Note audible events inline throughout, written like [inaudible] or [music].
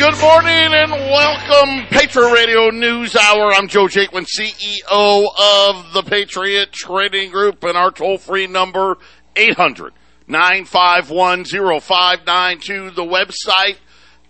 good morning and welcome Patriot Radio News Hour. I'm Joe Jaquin, CEO of the Patriot Trading Group and our toll free number 800 951 0592. The website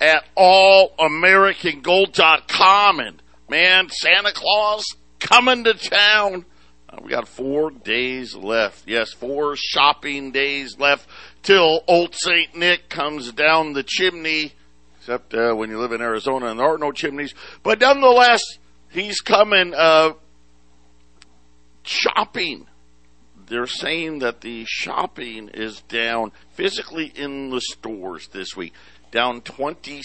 at allamericangold.com. And man, Santa Claus coming to town. Uh, we got four days left. Yes, four shopping days left till Old St. Nick comes down the chimney. Except uh, when you live in Arizona and there are no chimneys. But nonetheless, he's coming uh, shopping. They're saying that the shopping is down physically in the stores this week, down 26%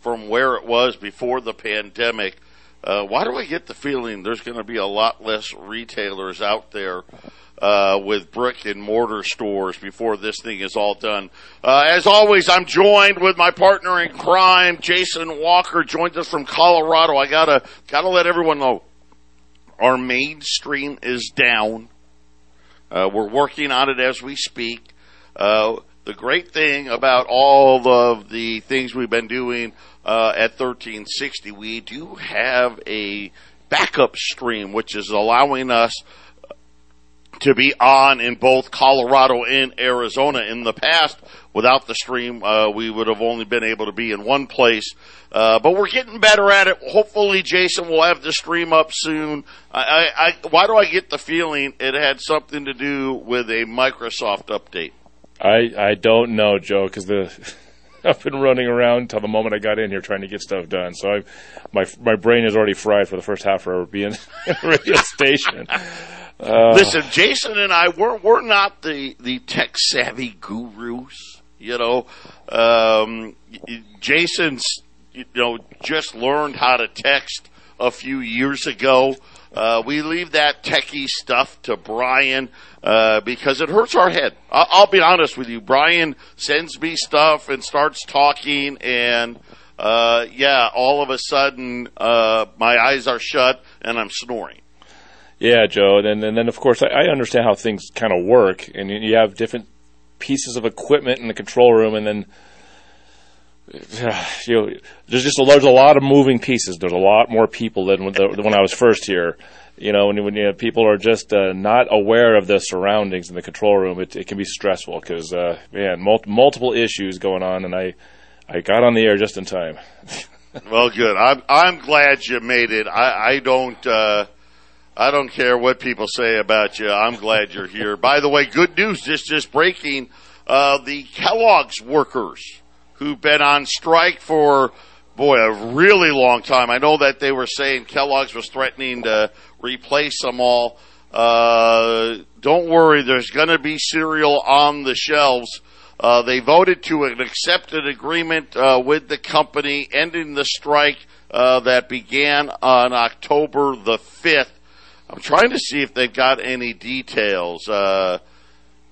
from where it was before the pandemic. Uh, why do I get the feeling there's going to be a lot less retailers out there uh, with brick and mortar stores before this thing is all done? Uh, as always, I'm joined with my partner in crime, Jason Walker, joins us from Colorado. I gotta gotta let everyone know our mainstream is down. Uh, we're working on it as we speak. Uh, the great thing about all of the things we've been doing uh, at 1360, we do have a backup stream, which is allowing us to be on in both Colorado and Arizona. In the past, without the stream, uh, we would have only been able to be in one place. Uh, but we're getting better at it. Hopefully, Jason will have the stream up soon. I, I, I, why do I get the feeling it had something to do with a Microsoft update? I I don't know, Joe, because the [laughs] I've been running around till the moment I got in here trying to get stuff done. So I, my my brain is already fried for the first half hour being in [laughs] a radio station. Uh, Listen, Jason and I we're we're not the the tech savvy gurus. You know, um, Jason's you know just learned how to text a few years ago. Uh, we leave that techie stuff to Brian uh, because it hurts our head. I'll, I'll, be honest with you. Brian sends me stuff and starts talking, and uh, yeah, all of a sudden uh, my eyes are shut and I'm snoring. Yeah, Joe, and, and then of course I, I understand how things kind of work, and you have different pieces of equipment in the control room, and then [sighs] you know, there's just a, there's a lot of moving pieces. There's a lot more people than when, the, when I was first here. You know, when, when you know, people are just uh, not aware of the surroundings in the control room, it, it can be stressful because uh, man, mul- multiple issues going on, and I I got on the air just in time. [laughs] well, good. I'm I'm glad you made it. I I don't. Uh, I don't care what people say about you. I'm glad you're here. By the way, good news just just breaking. Uh, the Kellogg's workers who've been on strike for boy a really long time. I know that they were saying Kellogg's was threatening to replace them all. Uh, don't worry, there's going to be cereal on the shelves. Uh, they voted to an accepted agreement uh, with the company, ending the strike uh, that began on October the 5th. I'm trying to see if they've got any details. Uh,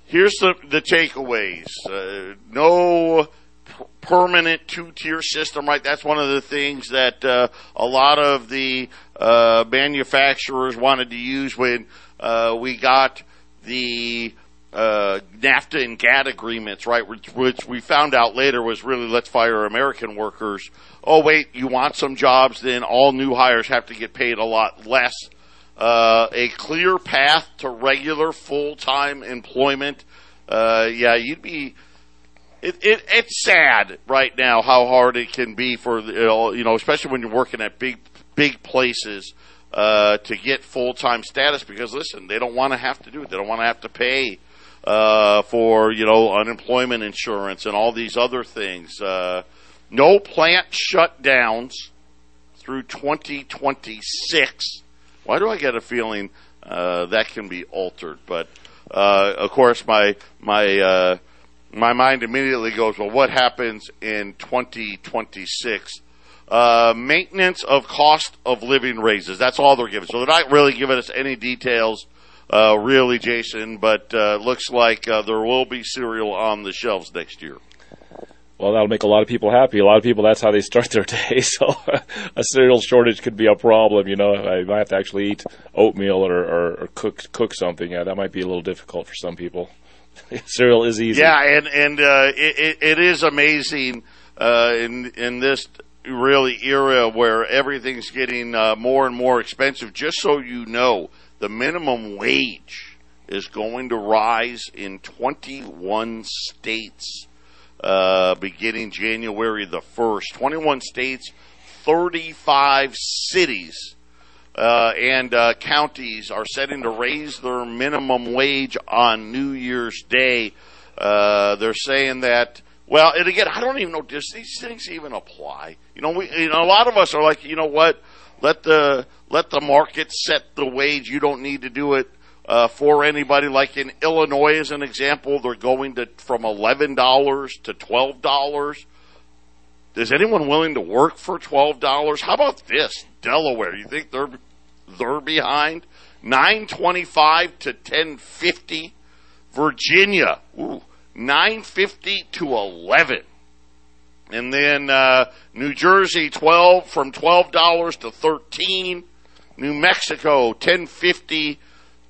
here's the, the takeaways. Uh, no p- permanent two-tier system, right? That's one of the things that uh, a lot of the uh, manufacturers wanted to use when uh, we got the uh, NAFTA and GATT agreements, right? Which, which, we found out later was really let's fire American workers. Oh wait, you want some jobs? Then all new hires have to get paid a lot less uh, a clear path to regular full time employment. Uh, yeah, you'd be. It, it, it's sad right now how hard it can be for you know, especially when you're working at big big places uh, to get full time status because listen, they don't want to have to do it. They don't want to have to pay uh, for you know unemployment insurance and all these other things. Uh, no plant shutdowns through 2026 why do I get a feeling uh, that can be altered? But uh, of course, my my uh, my mind immediately goes, well, what happens in 2026? Uh, maintenance of cost of living raises. That's all they're giving. So they're not really giving us any details, uh, really, Jason. But uh, looks like uh, there will be cereal on the shelves next year. Well, that'll make a lot of people happy. A lot of people, that's how they start [laughs] their day. So a cereal shortage could be a problem. You know, I might have to actually eat oatmeal or, or, or cook cook something. Yeah, that might be a little difficult for some people. [laughs] cereal is easy. Yeah, and and uh, it, it is amazing. uh, in in this really era where everything's getting uh, more and more expensive. Just so you know, the minimum wage is going to rise in 21 states uh, beginning January the 1st. 21 states, 35 cities. Uh, and uh, counties are setting to raise their minimum wage on New Year's Day. Uh, they're saying that well, and again, I don't even know does these things even apply. You know, we, you know, a lot of us are like, you know what? Let the let the market set the wage. You don't need to do it uh, for anybody. Like in Illinois, as an example, they're going to from eleven dollars to twelve dollars. Is anyone willing to work for twelve dollars? How about this, Delaware? You think they're they're behind? Nine twenty five to ten fifty. Virginia, ooh, 950 to 11. And then uh, New Jersey 12 from $12 to 13. New Mexico 1050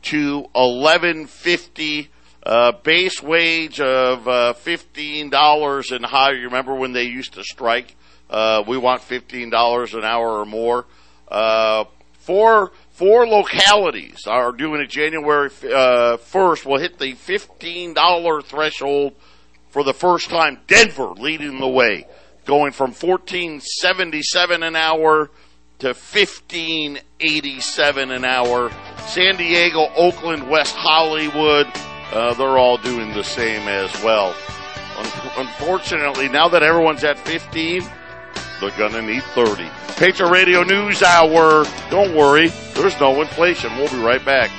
to 1150. Uh, base wage of uh, $15 and higher. You remember when they used to strike? Uh, we want $15 an hour or more. Uh, for Four localities are doing it January uh, 1st. Will hit the $15 threshold for the first time. Denver leading the way, going from 1477 an hour to 1587 an hour. San Diego, Oakland, West Hollywood, uh, they're all doing the same as well. Un- unfortunately, now that everyone's at 15, they're going to need 30. Patriot Radio News Hour. Don't worry, there's no inflation. We'll be right back.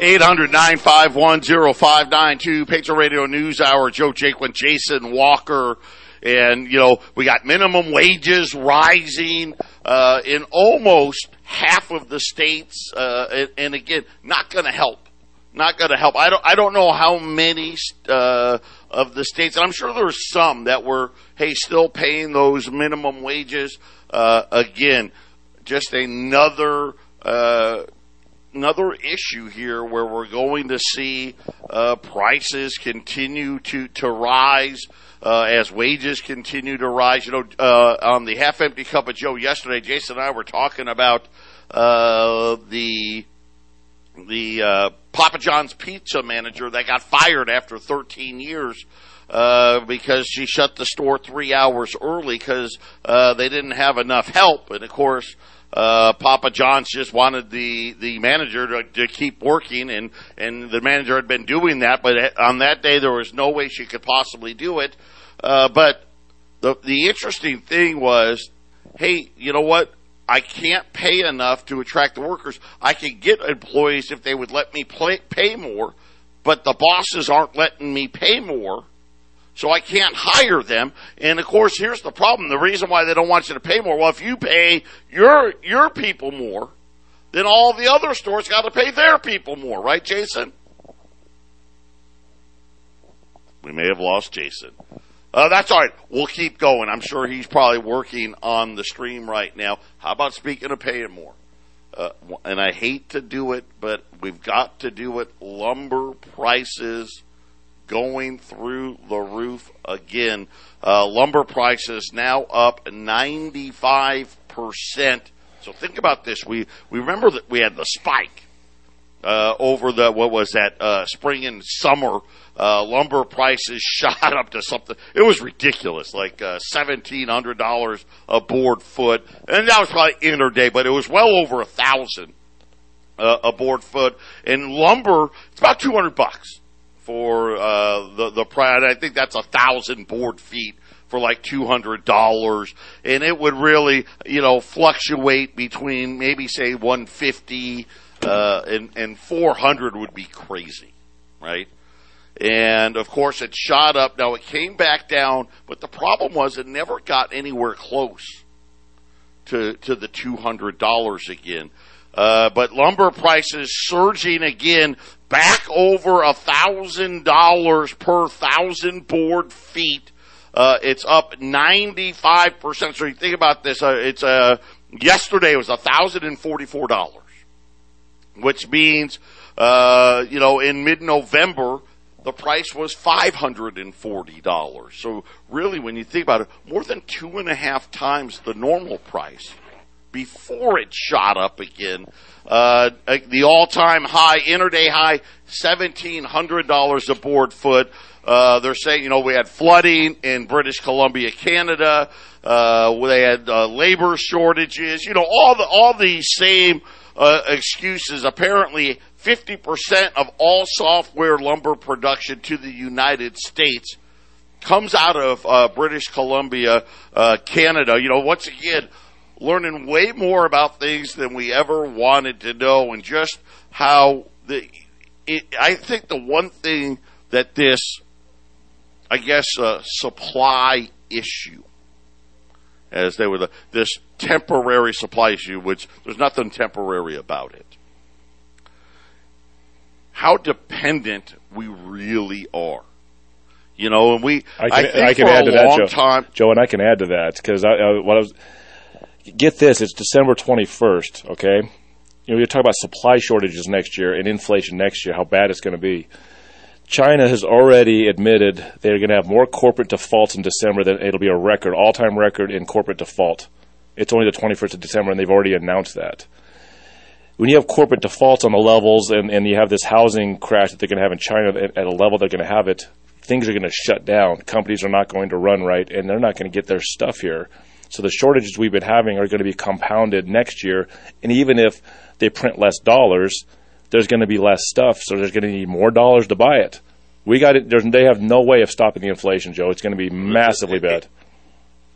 800 951 0592. Patriot Radio News Hour. Joe Jaquin, Jason Walker. And, you know, we got minimum wages rising uh, in almost half of the states. Uh, and, and again, not going to help. Not going to help. I don't, I don't know how many uh, of the states, and I'm sure there's some that were, hey, still paying those minimum wages. Uh, again, just another uh, another issue here where we're going to see uh, prices continue to to rise. Uh, as wages continue to rise, you know, uh, on the half empty cup of Joe yesterday, Jason and I were talking about uh, the the uh, Papa John's pizza manager that got fired after 13 years uh, because she shut the store three hours early because uh, they didn't have enough help. And of course, uh, Papa John's just wanted the the manager to, to keep working, and and the manager had been doing that, but on that day there was no way she could possibly do it. Uh, but the the interesting thing was, hey, you know what? I can't pay enough to attract the workers. I could get employees if they would let me play, pay more, but the bosses aren't letting me pay more. So I can't hire them. And of course, here's the problem. The reason why they don't want you to pay more. Well, if you pay your, your people more, then all the other stores got to pay their people more, right, Jason? We may have lost Jason. Uh, that's all right. We'll keep going. I'm sure he's probably working on the stream right now. How about speaking of paying more? Uh, and I hate to do it, but we've got to do it. Lumber prices going through the roof again. Uh, lumber prices now up 95%. So think about this. We, we remember that we had the spike, uh, over the, what was that, uh, spring and summer uh, lumber prices [laughs] shot up to something. It was ridiculous, like uh, seventeen hundred dollars a board foot, and that was probably interday, but it was well over a thousand uh, a board foot. And lumber, it's about two hundred bucks for uh, the the price. I think that's a thousand board feet for like two hundred dollars, and it would really, you know, fluctuate between maybe say one fifty uh, and and four hundred would be crazy, right? And of course, it shot up. Now it came back down, but the problem was it never got anywhere close to to the two hundred dollars again. Uh, but lumber prices surging again, back over a thousand dollars per thousand board feet. Uh, it's up ninety five percent. So you think about this. Uh, it's uh, yesterday it was a thousand and forty four dollars, which means uh, you know in mid November the price was $540. So really, when you think about it, more than two and a half times the normal price before it shot up again. Uh, the all-time high, interday high, $1,700 a board foot. Uh, they're saying, you know, we had flooding in British Columbia, Canada. Uh, they had uh, labor shortages. You know, all the all the same uh, excuses. Apparently, 50% of all softwood lumber production to the United States comes out of uh, British Columbia, uh, Canada. You know, once again, learning way more about things than we ever wanted to know, and just how the. It, I think the one thing that this, I guess, uh, supply issue, as they were the, this temporary supply issue, which there's nothing temporary about it how dependent we really are. You know, and we I can, I think I can for add a to that, long Joe. time. Joe, and I can add to that because I, I, what I was get this. It's December twenty first. Okay, you know, you talk about supply shortages next year and inflation next year. How bad it's going to be. China has already admitted they're going to have more corporate defaults in December than it'll be a record, all time record in corporate default. It's only the 21st of December, and they've already announced that when you have corporate defaults on the levels and, and you have this housing crash that they're going to have in China at a level they're going to have it, things are going to shut down. Companies are not going to run right, and they're not going to get their stuff here. So the shortages we've been having are going to be compounded next year. And even if they print less dollars, there's going to be less stuff, so there's going to need more dollars to buy it. We got it. There's, they have no way of stopping the inflation, Joe. It's going to be massively bad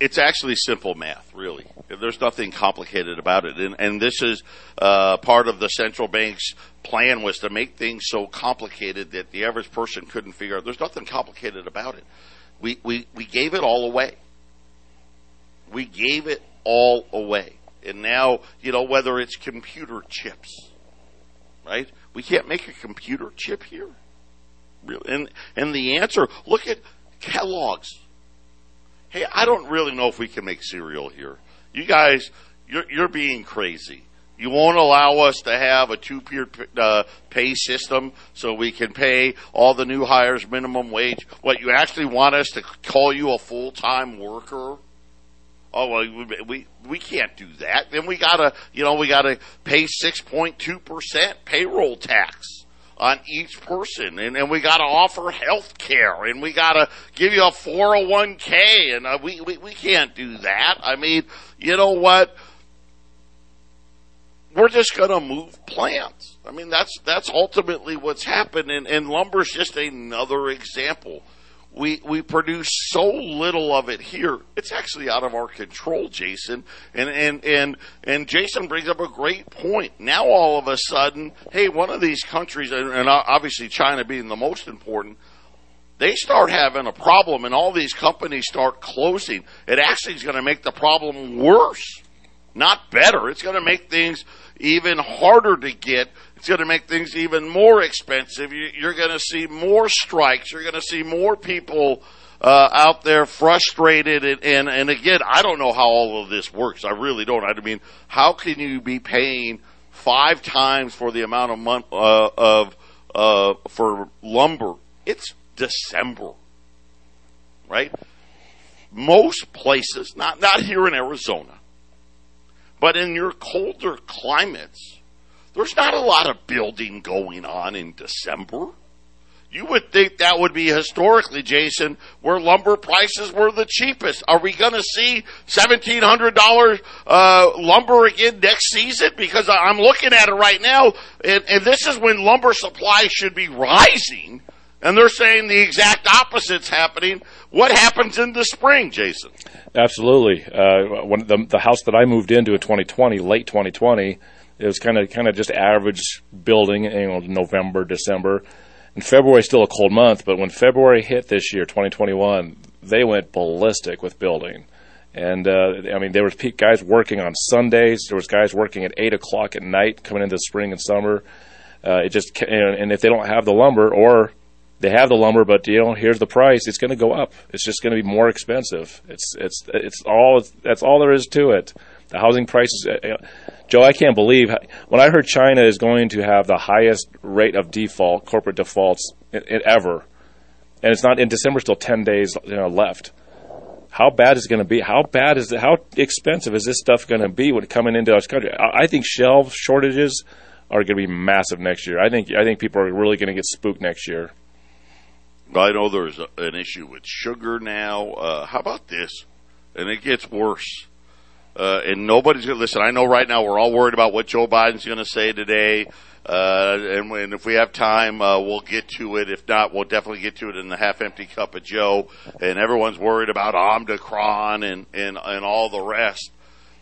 it's actually simple math, really. There's nothing complicated about it, and and this is uh, part of the central bank's plan was to make things so complicated that the average person couldn't figure out. There's nothing complicated about it. We we we gave it all away. We gave it all away, and now you know whether it's computer chips, right? We can't make a computer chip here, really. And and the answer, look at Kellogg's hey, I don't really know if we can make cereal here. You guys, you're, you're being crazy. You won't allow us to have a two-tier uh, pay system so we can pay all the new hires minimum wage. What you actually want us to call you a full-time worker? Oh well, we we can't do that. Then we gotta, you know, we gotta pay six point two percent payroll tax on each person, and, and we got to offer health care, and we got to give you a 401k, and uh, we, we, we can't do that. I mean, you know what? We're just to move plants. I mean, that's that's ultimately what's happened, and, and lumber's just another example we we produce so little of it here. It's actually out of our control, Jason. And and and and Jason brings up a great point. Now all of a sudden, hey, one of these countries, and obviously China being the most important, they start having a problem, and all these companies start closing. It actually is going to make the problem worse, not better. It's going to make things even harder to get it's going to make things even more expensive. You're going to see more strikes. You're going to see more people uh, out there frustrated. And, and, and again, I don't know how all of this works. I really don't. I mean, how can you be paying five times for the amount of month uh, of uh, for lumber? It's December, right? Most places, not not here in Arizona, but in your colder climates there's not a lot of building going on in December. You would think that would be historically, Jason, where lumber prices were the cheapest. Are we going to see seventeen hundred dollars uh, lumber again next season? Because I'm looking at it right now, and, and this is when lumber supply should be rising, and they're saying the exact opposite's happening. What happens in the spring, Jason? Absolutely. Uh, when the, the house that I moved into in 2020, late 2020 it was kind of kind of just average building, you know, November, December. And February is still a cold month, but when February hit this year, 2021, they went ballistic with building. And uh, I mean, there was guys working on Sundays. There was guys working at eight o'clock at night coming into spring and summer. Uh, it just and if they don't have the lumber or they have the lumber, but you know, here's the price. It's going to go up. It's just going to be more expensive. It's it's it's all that's all there is to it. The housing prices. Uh, Joe, I can't believe when I heard China is going to have the highest rate of default, corporate defaults ever. and it's not in December. Still ten days you know, left. How bad is it going to be? How bad is it? How expensive is this stuff going to be when coming into our country? I, think shelf shortages are going to be massive next year. I think I think people are really going to get spooked next year. I know there's an issue with sugar now. Uh, how about this? And it gets worse. Uh, and nobody's going to listen. I know right now we're all worried about what Joe Biden's going to say today. Uh, and, when, if we have time, uh, we'll get to it. If not, we'll definitely get to it in the half empty cup of Joe. And everyone's worried about Omicron and, and, and all the rest.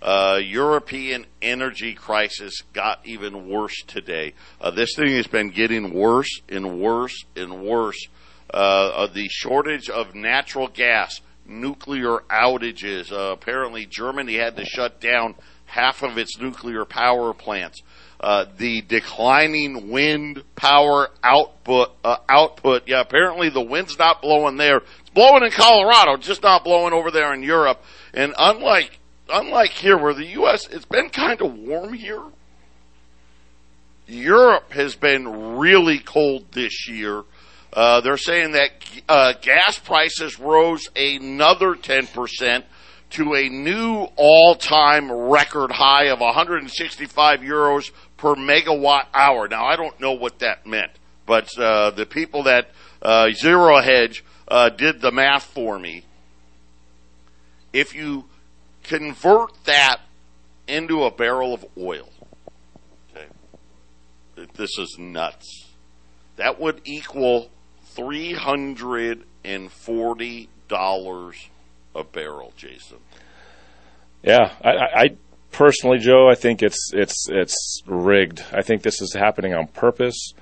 Uh, European energy crisis got even worse today. Uh, this thing has been getting worse and worse and worse. Uh, the shortage of natural gas, nuclear outages. Uh, apparently, Germany had to shut down half of its nuclear power plants. Uh, the declining wind power output, uh, output. Yeah, apparently the wind's not blowing there. It's blowing in Colorado, just not blowing over there in Europe. And unlike, unlike here where the U.S., it's been kind of warm here. Europe has been really cold this year. Uh, they're saying that uh, gas prices rose another 10% to a new all-time record high of 165 euros per megawatt hour. Now, I don't know what that meant, but uh, the people that uh, Zero Hedge uh, did the math for me. If you convert that into a barrel of oil, okay, this is nuts. That would equal three hundred and forty dollars a barrel, Jason. Yeah, I, I, personally, Joe, I think it's it's it's rigged. I think this is happening on purpose.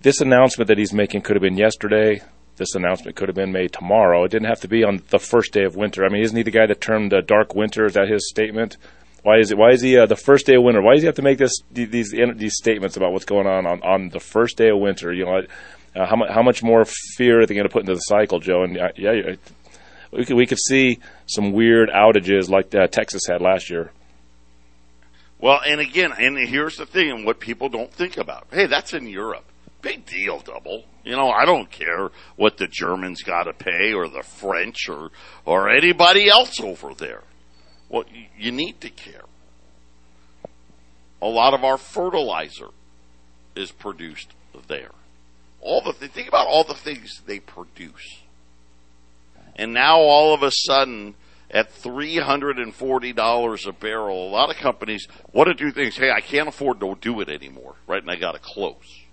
This announcement that he's making could have been yesterday. This announcement could have been made tomorrow. It didn't have to be on the first day of winter. I mean, isn't he the guy that termed uh, dark winter? Is that his statement? Why is it? Why is he uh, the first day of winter? Why does he have to make this these these statements about what's going on on, on the first day of winter? You know, uh, how much how much more fear are they going to put into the cycle, Joe? And uh, yeah, we could we could see some weird outages like uh, Texas had last year. Well, and again, and here's the thing, and what people don't think about. Hey, that's in Europe. Big deal, double. You know, I don't care what the Germans got to pay, or the French, or or anybody else over there. Well, you need to care. A lot of our fertilizer is produced there. All the think about all the things they produce and now all of a sudden, at $340 a barrel, a lot of companies want to do things. Hey, I can't afford to do it anymore, right? And I got to close.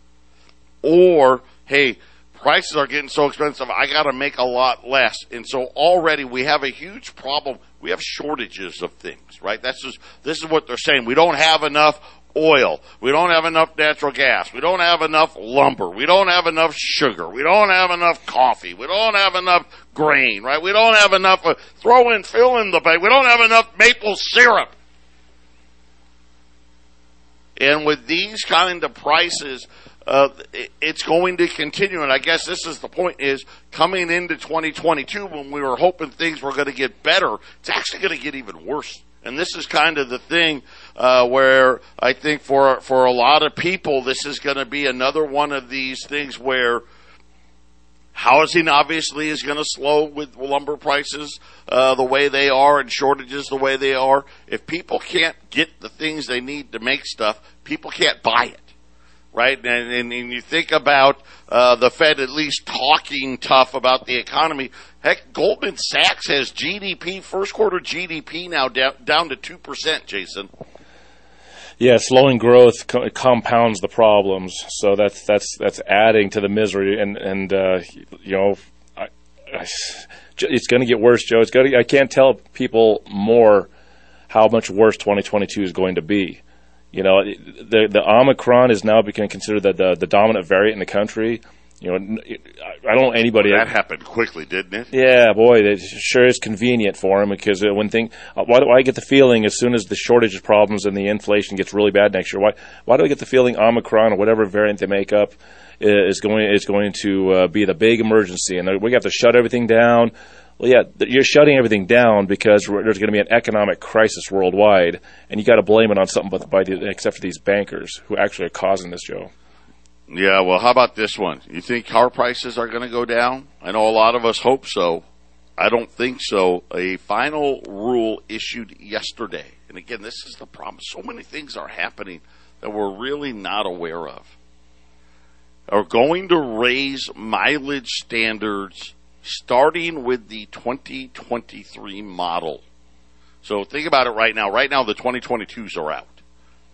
Or, hey, prices are getting so expensive, I got to make a lot less. And so already we have a huge problem. We have shortages of things, right? That's just, this is what they're saying. We don't have enough oil. We don't have enough natural gas. We don't have enough lumber. We don't have enough sugar. We don't have enough coffee. We don't have enough grain, right? We don't have enough, uh, throw in, fill in the bag. We don't have enough maple syrup. And with these kind of prices, uh, it's going to continue. And I guess this is the point is coming into 2022 when we were hoping things were going to get better, it's actually going to get even worse. And this is kind of the thing uh, where I think for for a lot of people, this is going to be another one of these things where housing obviously is going to slow with lumber prices uh, the way they are and shortages the way they are. If people can't get the things they need to make stuff, people can't buy it right? And, and, and, you think about uh, the Fed at least talking tough about the economy. Heck, Goldman Sachs has GDP, first quarter GDP now down, down to 2%, Jason. Yeah, slowing growth co- compounds the problems. So that's that's that's adding to the misery, and and uh, you know, I, I, it's going to get worse, Joe. It's going. I can't tell people more how much worse 2022 is going to be. You know, the the Omicron is now becoming considered the, the, the dominant variant in the country. You know, I don't anybody. That happened quickly, didn't it? Yeah, boy, it sure is convenient for him because uh, when thing, uh, why do I get the feeling as soon as the shortage of problems and the inflation gets really bad next year, why why do I get the feeling Omicron or whatever variant they make up is going is going to uh, be the big emergency and we have to shut everything down. Well, yeah, you're shutting everything down because there's going to be an economic crisis worldwide, and you got to blame it on something but by the, except for these bankers who actually are causing this, Joe. Yeah, well, how about this one? You think car prices are going to go down? I know a lot of us hope so. I don't think so. A final rule issued yesterday. And again, this is the problem. So many things are happening that we're really not aware of. Are going to raise mileage standards starting with the 2023 model. So think about it right now. Right now, the 2022s are out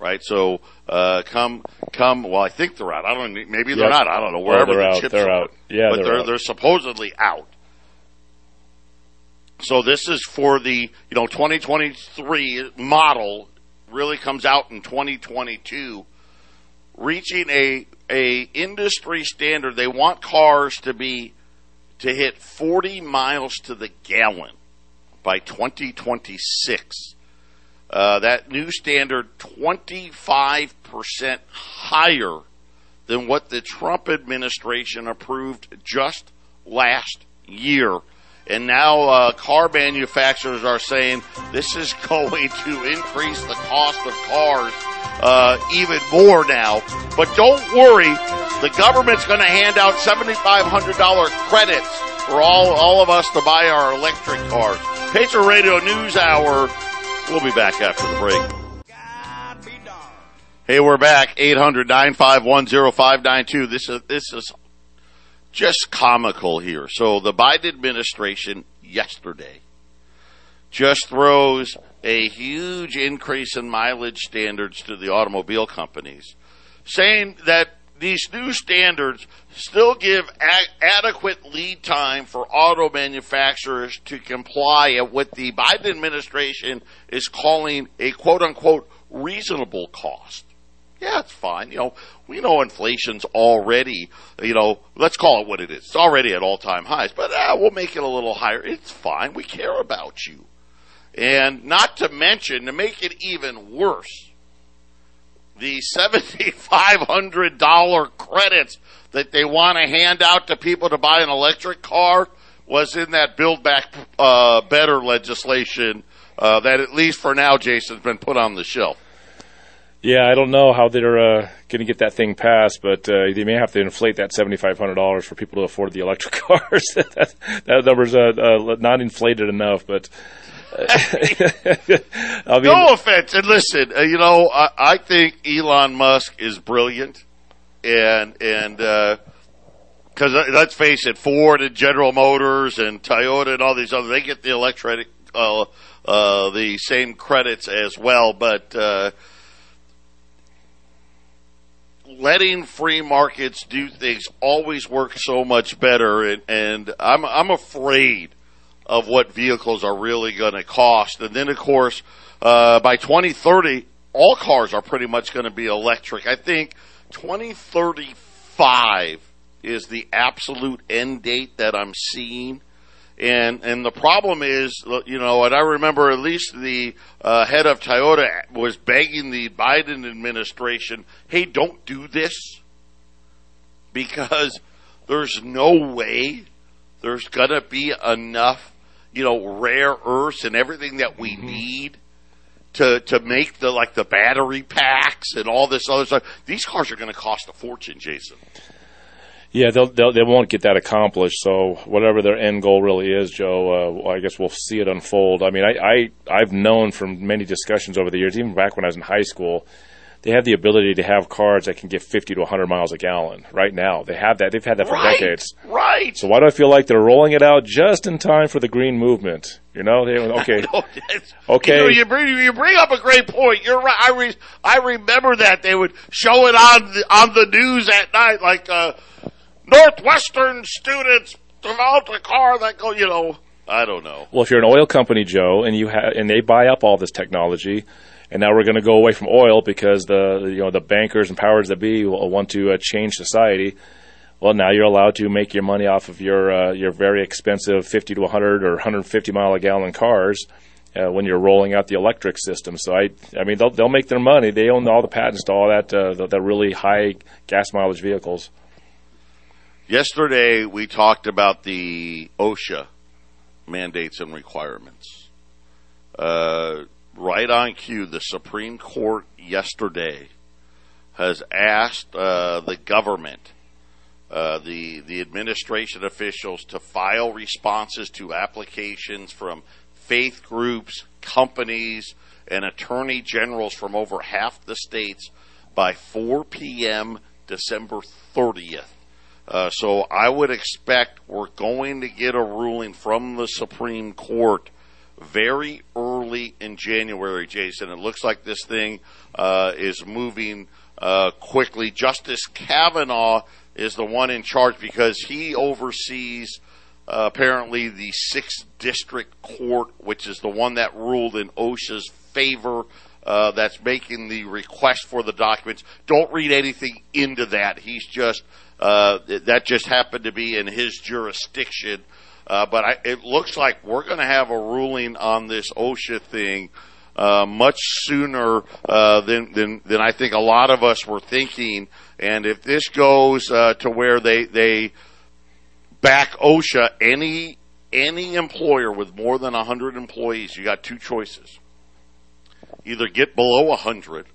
right? So uh, come come. Well, I think they're out. I don't. Maybe they're not. I don't know. Wherever they're the out, chips they're are, out. Yeah, but they're they're, they're supposedly out. So this is for the you know 2023 model. Really comes out in 2022, reaching a a industry standard. They want cars to be to hit 40 miles to the gallon by 2026. Uh, that new standard 25% higher than what the Trump administration approved just last year. And now uh, car manufacturers are saying this is [laughs] going to increase the cost of cars uh, even more now. But don't worry, the government's going to hand out $7,500 credits for all, all of us to buy our electric cars. Patriot Radio News Hour We'll be back after the break. Hey, we're back. 800-951-0592. This is, this is just comical here. So the Biden administration yesterday just throws a huge increase in mileage standards to the automobile companies, saying that these new standards still give a- adequate lead time for auto manufacturers to comply at what the Biden administration is calling a quote unquote reasonable cost. Yeah, it's fine. You know, we know inflation's already, you know, let's call it what it is. It's already at all time highs, but uh, we'll make it a little higher. It's fine. We care about you. And not to mention, to make it even worse, the $7,500 credits that they want to hand out to people to buy an electric car was in that Build Back uh, Better legislation uh, that, at least for now, Jason's been put on the shelf. Yeah, I don't know how they're uh, going to get that thing passed, but uh, they may have to inflate that seventy-five hundred dollars for people to afford the electric [laughs] cars. [laughs] that, that number's uh, uh, not inflated enough, but [laughs] I mean, no offense, and listen, uh, you know, I, I, think Elon Musk is brilliant, and and because uh, let's face it, Ford and General Motors and Toyota and all these other they get the electric uh, uh the same credits as well, but uh, letting free markets do things always works so much better, and, and I'm I'm afraid of what vehicles are really going to cost. And then, of course, uh, by 2030, all cars are pretty much going to be electric. I think 2035 is the absolute end date that I'm seeing. And and the problem is, you know, and I remember at least the uh, head of Toyota was begging the Biden administration, "Hey, don't do this," because there's no way there's gonna be enough you know, rare earths and everything that we mm-hmm. need to to make the like the battery packs and all this other stuff. These cars are going to cost a fortune, Jason. Yeah, they'll, they'll, they won't get that accomplished. So whatever their end goal really is, Joe, uh, I guess we'll see it unfold. I mean, I, I I've known from many discussions over the years, even back when I was in high school, they have the ability to have cars that can get 50 to 100 miles a gallon right now. They have that. They've had that for right, decades. Right. So why do I feel like they're rolling it out just in time for the green movement? You know, they, [laughs] okay, okay. You, know, you, bring you bring up a great point. You're right. I re, I remember that they would show it on the, on the news at night, like uh, Northwestern students developed a car that go. You know, I don't know. Well, if you're an oil company, Joe, and you have and they buy up all this technology and now we're going to go away from oil because the you know the bankers and powers that be will want to uh, change society. Well, now you're allowed to make your money off of your uh, your very expensive 50 to 100 or 150 mile a gallon cars uh, when you're rolling out the electric system. So I I mean they'll they'll make their money. They own all the patents to all that uh, the, the really high gas mileage vehicles. Yesterday we talked about the OSHA mandates and requirements. Uh, right on cue, the Supreme Court yesterday has asked uh, the government, uh, the the administration officials, to file responses to applications from faith groups, companies, and attorney generals from over half the states by 4 p.m. December 30th. Uh, so I would expect we're going to get a ruling from the Supreme Court very early in January, Jason. It looks like this thing uh, is moving uh, quickly. Justice Kavanaugh is the one in charge because he oversees uh, apparently the sixth district court, which is the one that ruled in OSHA's favor. Uh, that's making the request for the documents. Don't read anything into that. He's just uh, that just happened to be in his jurisdiction. Uh, but I, it looks like we're going to have a ruling on this OSHA thing uh, much sooner uh, than, than than I think a lot of us were thinking. And if this goes uh, to where they they back OSHA, any any employer with more than 100 employees, you got two choices. Either get below 100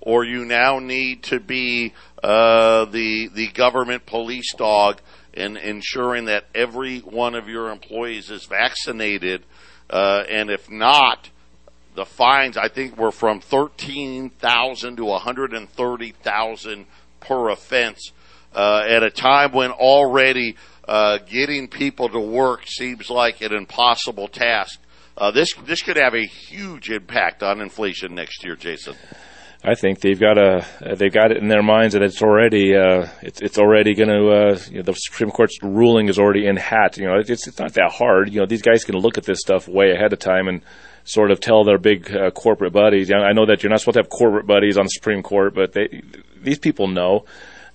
or you now need to be uh, the the government police dog in ensuring that every one of your employees is vaccinated, uh, and if not, the fines I think were from thirteen thousand to one hundred and thirty thousand per offense uh, at a time when already uh, getting people to work seems like an impossible task. Uh, this this could have a huge impact on inflation next year, Jason. I think they've got a they've got it in their minds that it's already uh, it's it's already going to uh, you know, the Supreme Court's ruling is already in hat. You know, it's it's not that hard. You know, these guys can look at this stuff way ahead of time and sort of tell their big uh, corporate buddies. I know that you're not supposed to have corporate buddies on the Supreme Court, but they these people know.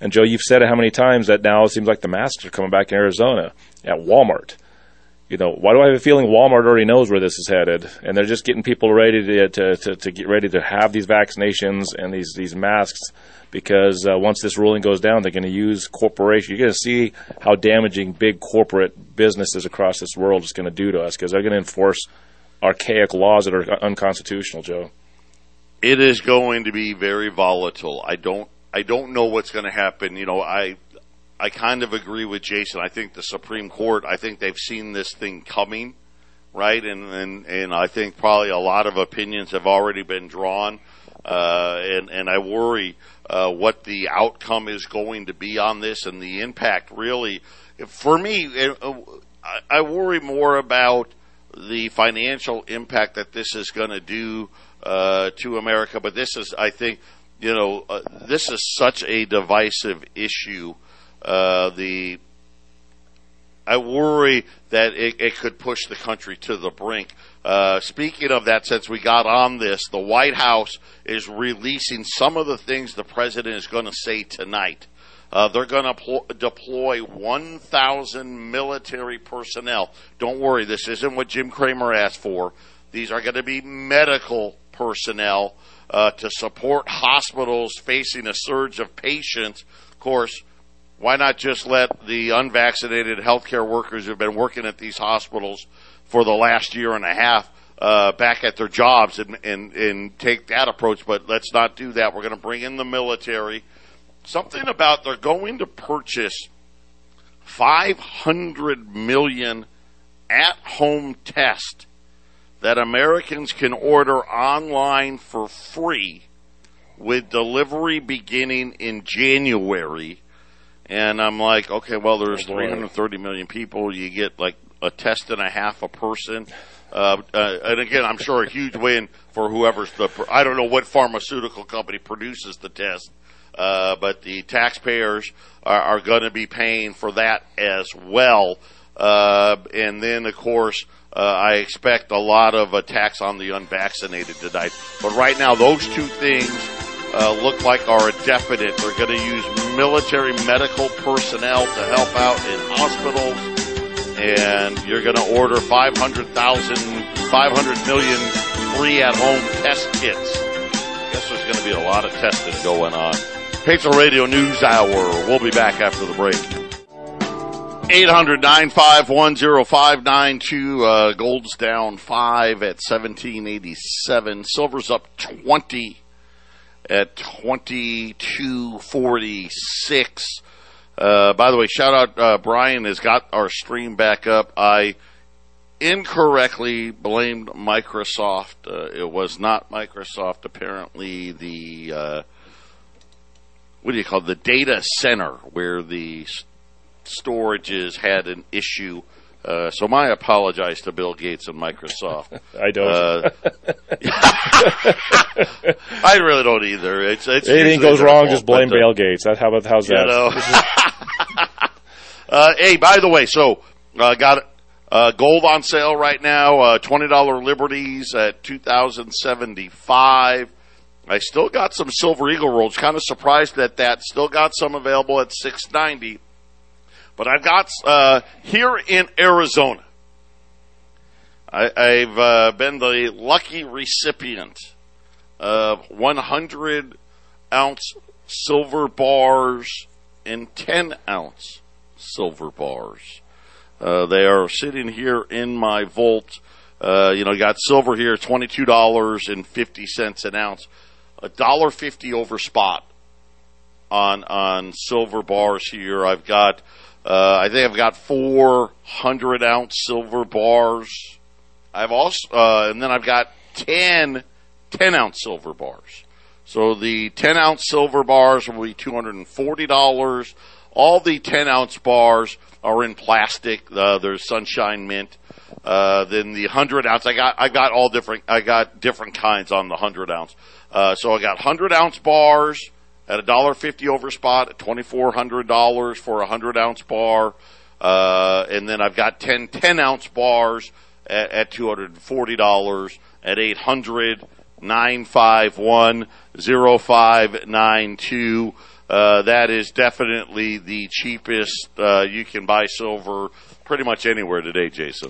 And Joe, you've said it how many times that now it seems like the masks are coming back in Arizona at Walmart you know, why do I have a feeling Walmart already knows where this is headed, and they're just getting people ready to to, to, to get ready to have these vaccinations and these these masks because uh, once this ruling goes down, they're going to use corporations. You're going to see how damaging big corporate businesses across this world is going to do to us because they're going to enforce archaic laws that are unconstitutional. Joe, it is going to be very volatile. I don't I don't know what's going to happen. You know, I I kind of agree with Jason. I think the Supreme Court, I think they've seen this thing coming, right? And and, and I think probably a lot of opinions have already been drawn, uh, and and I worry uh, what the outcome is going to be on this and the impact. Really, for me, uh, I worry more about the financial impact that this is going to do uh, to America. But this is, I think, you know, uh, this is such a divisive issue uh, the I worry that it, it, could push the country to the brink. Uh, speaking of that, since we got on this, the White House is releasing some of the things the president is going to say tonight. Uh, they're going to pl- deploy 1,000 military personnel. Don't worry, this isn't what Jim Cramer asked for. These are going to be medical personnel uh, to support hospitals facing a surge of patients. Of course, why not just let the unvaccinated healthcare workers who've been working at these hospitals for the last year and a half uh, back at their jobs and, and, and take that approach? But let's not do that. We're going to bring in the military. Something about they're going to purchase 500 million at home tests that Americans can order online for free with delivery beginning in January and I'm like, okay, well, there's oh 330 million people. You get like a test and a half a person. Uh, uh, and again, I'm sure a huge win for whoever's the. I don't know what pharmaceutical company produces the test, uh, but the taxpayers are, are going to be paying for that as well. Uh, and then, of course, uh, I expect a lot of attacks on the unvaccinated tonight. But right now, those two things uh, look like are a definite. They're going to use military medical personnel to help out in hospitals, and you're going to order 500,000, 500 million free at home test kits. I guess there's going to be a lot of testing going on. Patriot Radio News Hour. We'll be back after the break. 800 uh, gold's down 5 at 1787. Silver's up 20 at 2246. Uh, by the way, shout out, uh, Brian has got our stream back up. I incorrectly blamed Microsoft. Uh, it was not Microsoft. Apparently, the uh, what do you call it? the data center where the storages had an issue. Uh, so my apologize to Bill Gates and Microsoft. [laughs] I don't. Uh, [laughs] I really don't either. It's, it's Anything goes wrong, just blame uh, Bill Gates. That, how about how's that? [laughs] know. uh, hey, by the way, so uh, got uh, gold on sale right now. Uh, Twenty dollar Liberties at two thousand seventy five. I still got some Silver Eagle rolls. Kind of surprised at that. Still got some available at six ninety. But I've got uh, here in Arizona. I, I've uh, been the lucky recipient of 100 ounce silver bars and 10 ounce silver bars. Uh, they are sitting here in my vault. Uh, you know, you got silver here, twenty-two dollars and fifty cents an ounce, a dollar fifty over spot on on silver bars here. I've got, uh, I think I've got four hundred ounce silver bars. I've also, uh, and then I've got 10, 10 ounce silver bars. So the 10 ounce silver bars will be $240. All the 10 ounce bars are in plastic. Uh, there's sunshine mint. Uh, then the 100 ounce, I got, I got all different, I got different kinds on the 100 ounce. Uh, so I got 100 ounce bars at a dollar fifty over spot at $2,400 for a 100 ounce bar. Uh, and then I've got 10 10 ounce bars at, at $240 at 800 951 0592. Uh, that is definitely the cheapest uh, you can buy silver pretty much anywhere today, Jason.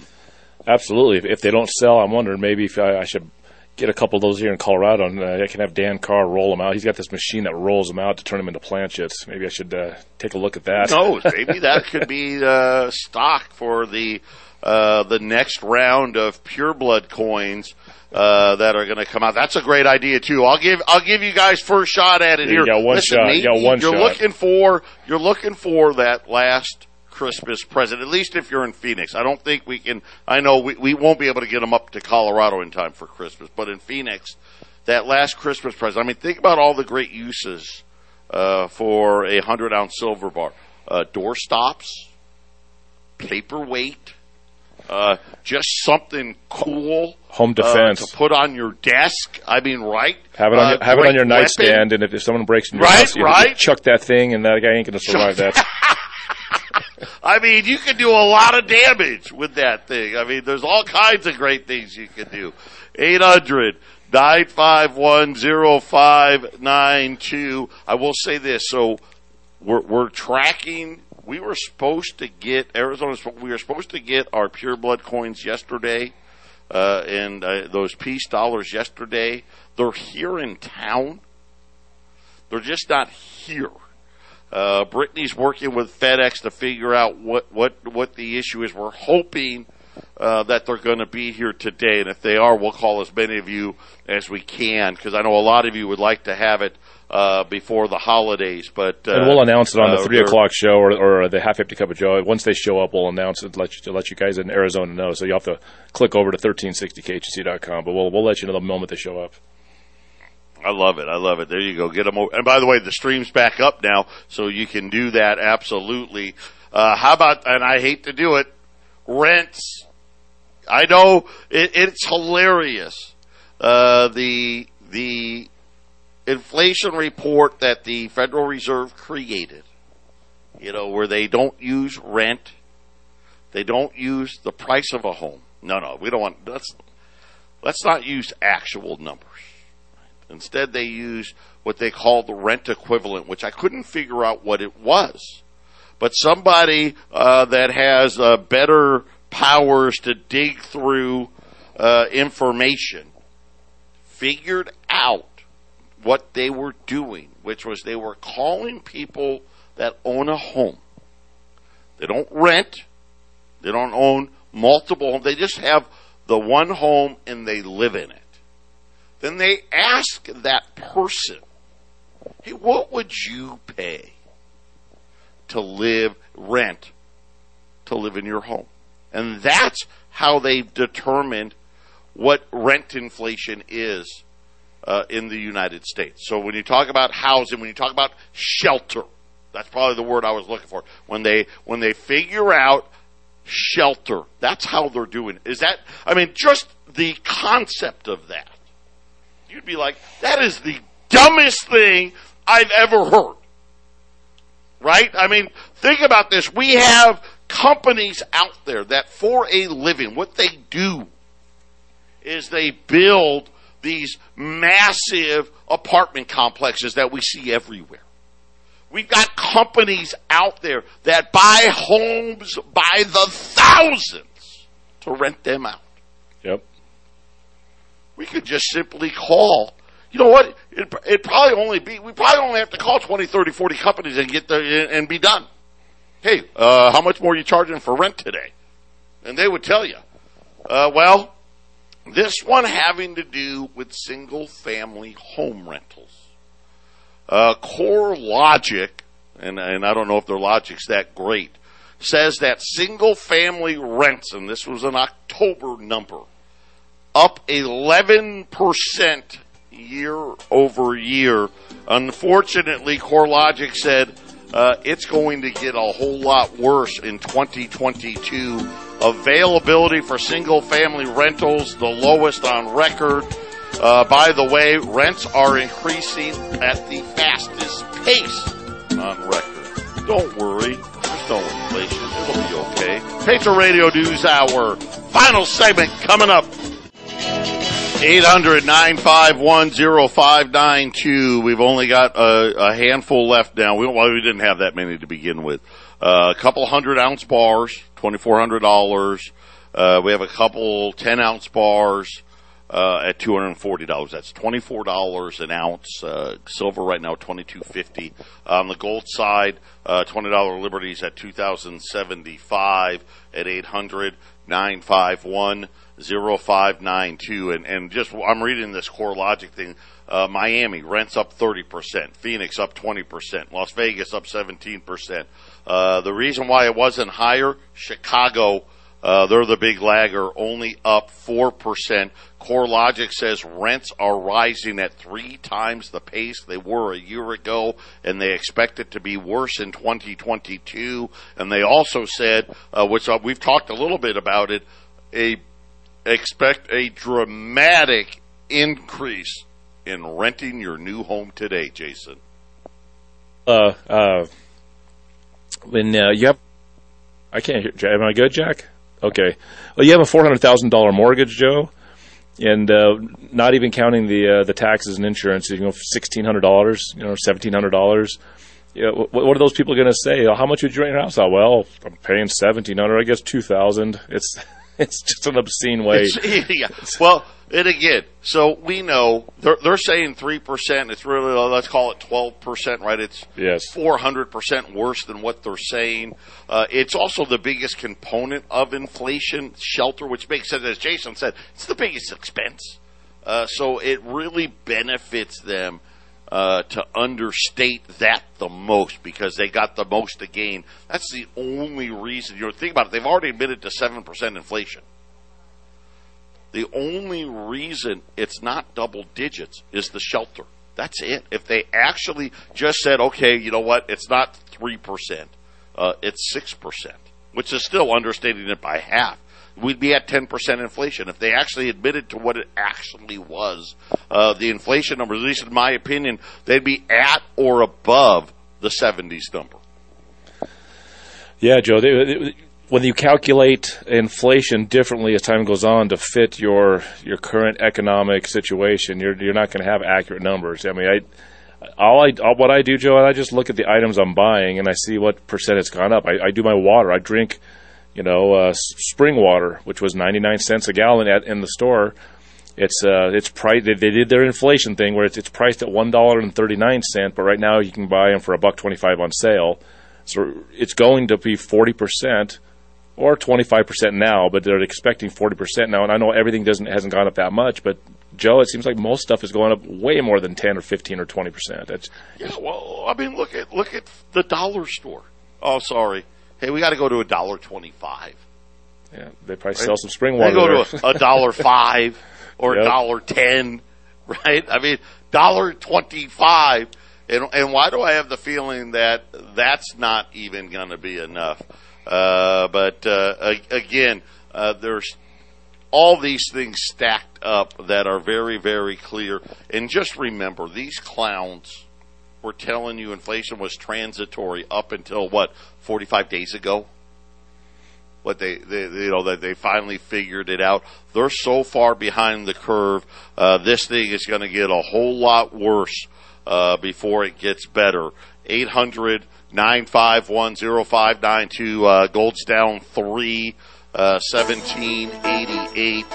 Absolutely. If, if they don't sell, I'm wondering maybe if I, I should get a couple of those here in Colorado, and uh, I can have Dan Carr roll them out. He's got this machine that rolls them out to turn them into planchets. Maybe I should uh, take a look at that. Who knows? [laughs] Maybe that could be uh, stock for the uh, the next round of pureblood coins uh, that are going to come out. That's a great idea too. I'll give I'll give you guys first shot at it You here. got one Listen, shot. You got one you're shot. looking for you're looking for that last Christmas present. At least if you're in Phoenix, I don't think we can. I know we we won't be able to get them up to Colorado in time for Christmas, but in Phoenix, that last Christmas present. I mean, think about all the great uses uh, for a hundred ounce silver bar. Uh, door stops, paperweight, uh, just something cool. Home uh, defense. to put on your desk. I mean, right? Have it on, Uh, your, have it on your nightstand, and if, if someone breaks in your Right, house, you, right. chuck that thing, and that guy ain't going to survive that. [laughs] [laughs] I mean, you can do a lot of damage with that thing. I mean, there's all kinds of great things you can do. 800 951 0592. I will say this. So we're, we're tracking. We were supposed to get Arizona. We were supposed to get our pure blood coins yesterday, uh, and uh, those peace dollars yesterday. They're here in town. They're just not here. Uh, Brittany's working with FedEx to figure out what, what, what the issue is. We're hoping uh, that they're going to be here today, and if they are, we'll call as many of you as we can because I know a lot of you would like to have it uh, before the holidays. But uh, and we'll announce it on the uh, three o'clock show or, or the half empty cup of Joe. Once they show up, we'll announce it. Let you to let you guys in Arizona know. So you have to click over to 1360khc.com. But we'll we'll let you know the moment they show up. I love it. I love it. There you go. Get them. Over. And by the way, the stream's back up now, so you can do that absolutely. Uh, how about? And I hate to do it. Rents. I know it, it's hilarious. Uh, the the inflation report that the Federal Reserve created. You know where they don't use rent. They don't use the price of a home. No, no, we don't want. Let's let's not use actual numbers. Instead, they use what they call the rent equivalent, which I couldn't figure out what it was. But somebody uh, that has uh, better powers to dig through uh, information figured out what they were doing, which was they were calling people that own a home. They don't rent. They don't own multiple homes. They just have the one home and they live in it then they ask that person Hey, what would you pay to live rent to live in your home? And that's how they've determined what rent inflation is uh, in the United States. So when you talk about housing, when you talk about shelter, that's probably the word I was looking for. When they when they figure out shelter, that's how they're doing. Is that? I mean, just the concept of that, you'd be like, that is the dumbest thing I've ever heard. Right? I mean, think about this. We have companies out there that for a living, what they do is they build these massive apartment complexes that we see everywhere. We've got companies out there that buy homes by the thousands to rent them out. Yep. We could just simply call. You know what? It, it probably only be, we probably only have to call 20, 30, 40 companies and get there and be done. Hey, uh, how much more are you charging for rent today? And they would tell you. Uh, well, this one having to do with single family home rentals. Uh, CoreLogic, and, and I don't know if their logic's that great, says that single family rents, and this was an October number, up 11% year over year. Unfortunately, CoreLogic said uh, it's going to get a whole lot worse in 2022 Availability for single family rentals, the lowest on record. Uh, by the way, rents are increasing at the fastest pace on record. Don't worry, there's no inflation. It'll be okay. Patriot Radio News Hour, final segment coming up. 800-951-0592. We've only got a, a, handful left now. We, well, we didn't have that many to begin with. Uh, a couple hundred ounce bars, $2,400. Uh, we have a couple 10 ounce bars, uh, at $240. That's $24 an ounce. Uh, silver right now, 22.50. On the gold side, uh, $20 liberties at 2075 at 800 951 0592. And, and just, I'm reading this CoreLogic thing. Uh, Miami rents up 30%, Phoenix up 20%, Las Vegas up 17%. Uh, the reason why it wasn't higher, Chicago, uh, they're the big lagger, only up 4%. CoreLogic says rents are rising at three times the pace they were a year ago, and they expect it to be worse in 2022. And they also said, uh, which uh, we've talked a little bit about it, a expect a dramatic increase in renting your new home today, Jason? Uh, uh, when uh, you have, I can't hear. Am I good, Jack? Okay. Well, you have a four hundred thousand dollar mortgage, Joe, and uh, not even counting the uh, the taxes and insurance, you know, sixteen hundred dollars, you know, seventeen hundred dollars. What, are those people going to say? How much would you rent your house out? Well, I'm paying seventeen hundred. I guess two thousand. It's [laughs] it's just an obscene way. [laughs] yeah. Well, and again, so we know they're, they're saying three percent. It's really let's call it twelve percent, right? It's yes four hundred percent worse than what they're saying. Uh, it's also the biggest component of inflation, shelter, which makes sense. As Jason said, it's the biggest expense. Uh, so it really benefits them uh, to understate that the most because they got the most to gain. That's the only reason. You know, think about it. They've already admitted to seven percent inflation. The only reason it's not double digits is the shelter. That's it. If they actually just said, okay, you know what, it's not 3%, uh, it's 6%, which is still understating it by half, we'd be at 10% inflation. If they actually admitted to what it actually was, uh, the inflation number, at least in my opinion, they'd be at or above the 70s number. Yeah, Joe. They, they, when you calculate inflation differently as time goes on to fit your your current economic situation, you're you're not going to have accurate numbers. I mean, I all I all, what I do, Joe, I just look at the items I'm buying and I see what percent it's gone up. I, I do my water. I drink, you know, uh, spring water, which was 99 cents a gallon at in the store. It's uh, it's priced. They, they did their inflation thing where it's, it's priced at one dollar and thirty nine cent, but right now you can buy them for a buck twenty five on sale. So it's going to be forty percent or 25% now, but they're expecting 40% now. And I know everything doesn't hasn't gone up that much, but Joe, it seems like most stuff is going up way more than 10 or 15 or 20 percent. That's Yeah, well, I mean, look at look at the dollar store. Oh, sorry. Hey, we got to go to a dollar twenty-five. yeah, they probably sell some spring They water. go there. to a dollar [laughs] five or a Yep. dollar ten, right? I mean, dollar twenty-five. And and why do I have the feeling that that's not even going to be enough? Uh, but uh, again, uh, there's all these things stacked up that are very, very clear. And just remember, these clowns were telling you inflation was transitory up until what, 45 days ago? What they, they you know, that they finally figured it out. They're so far behind the curve. Uh, this thing is going to get a whole lot worse uh, before it gets better. 800 951 0592. Uh, Gold's down three, uh, 1788.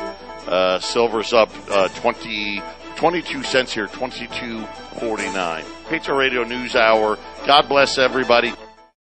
Uh, silver's up uh, 20, 22 cents here, 22.49. Patriot Radio News Hour. God bless everybody.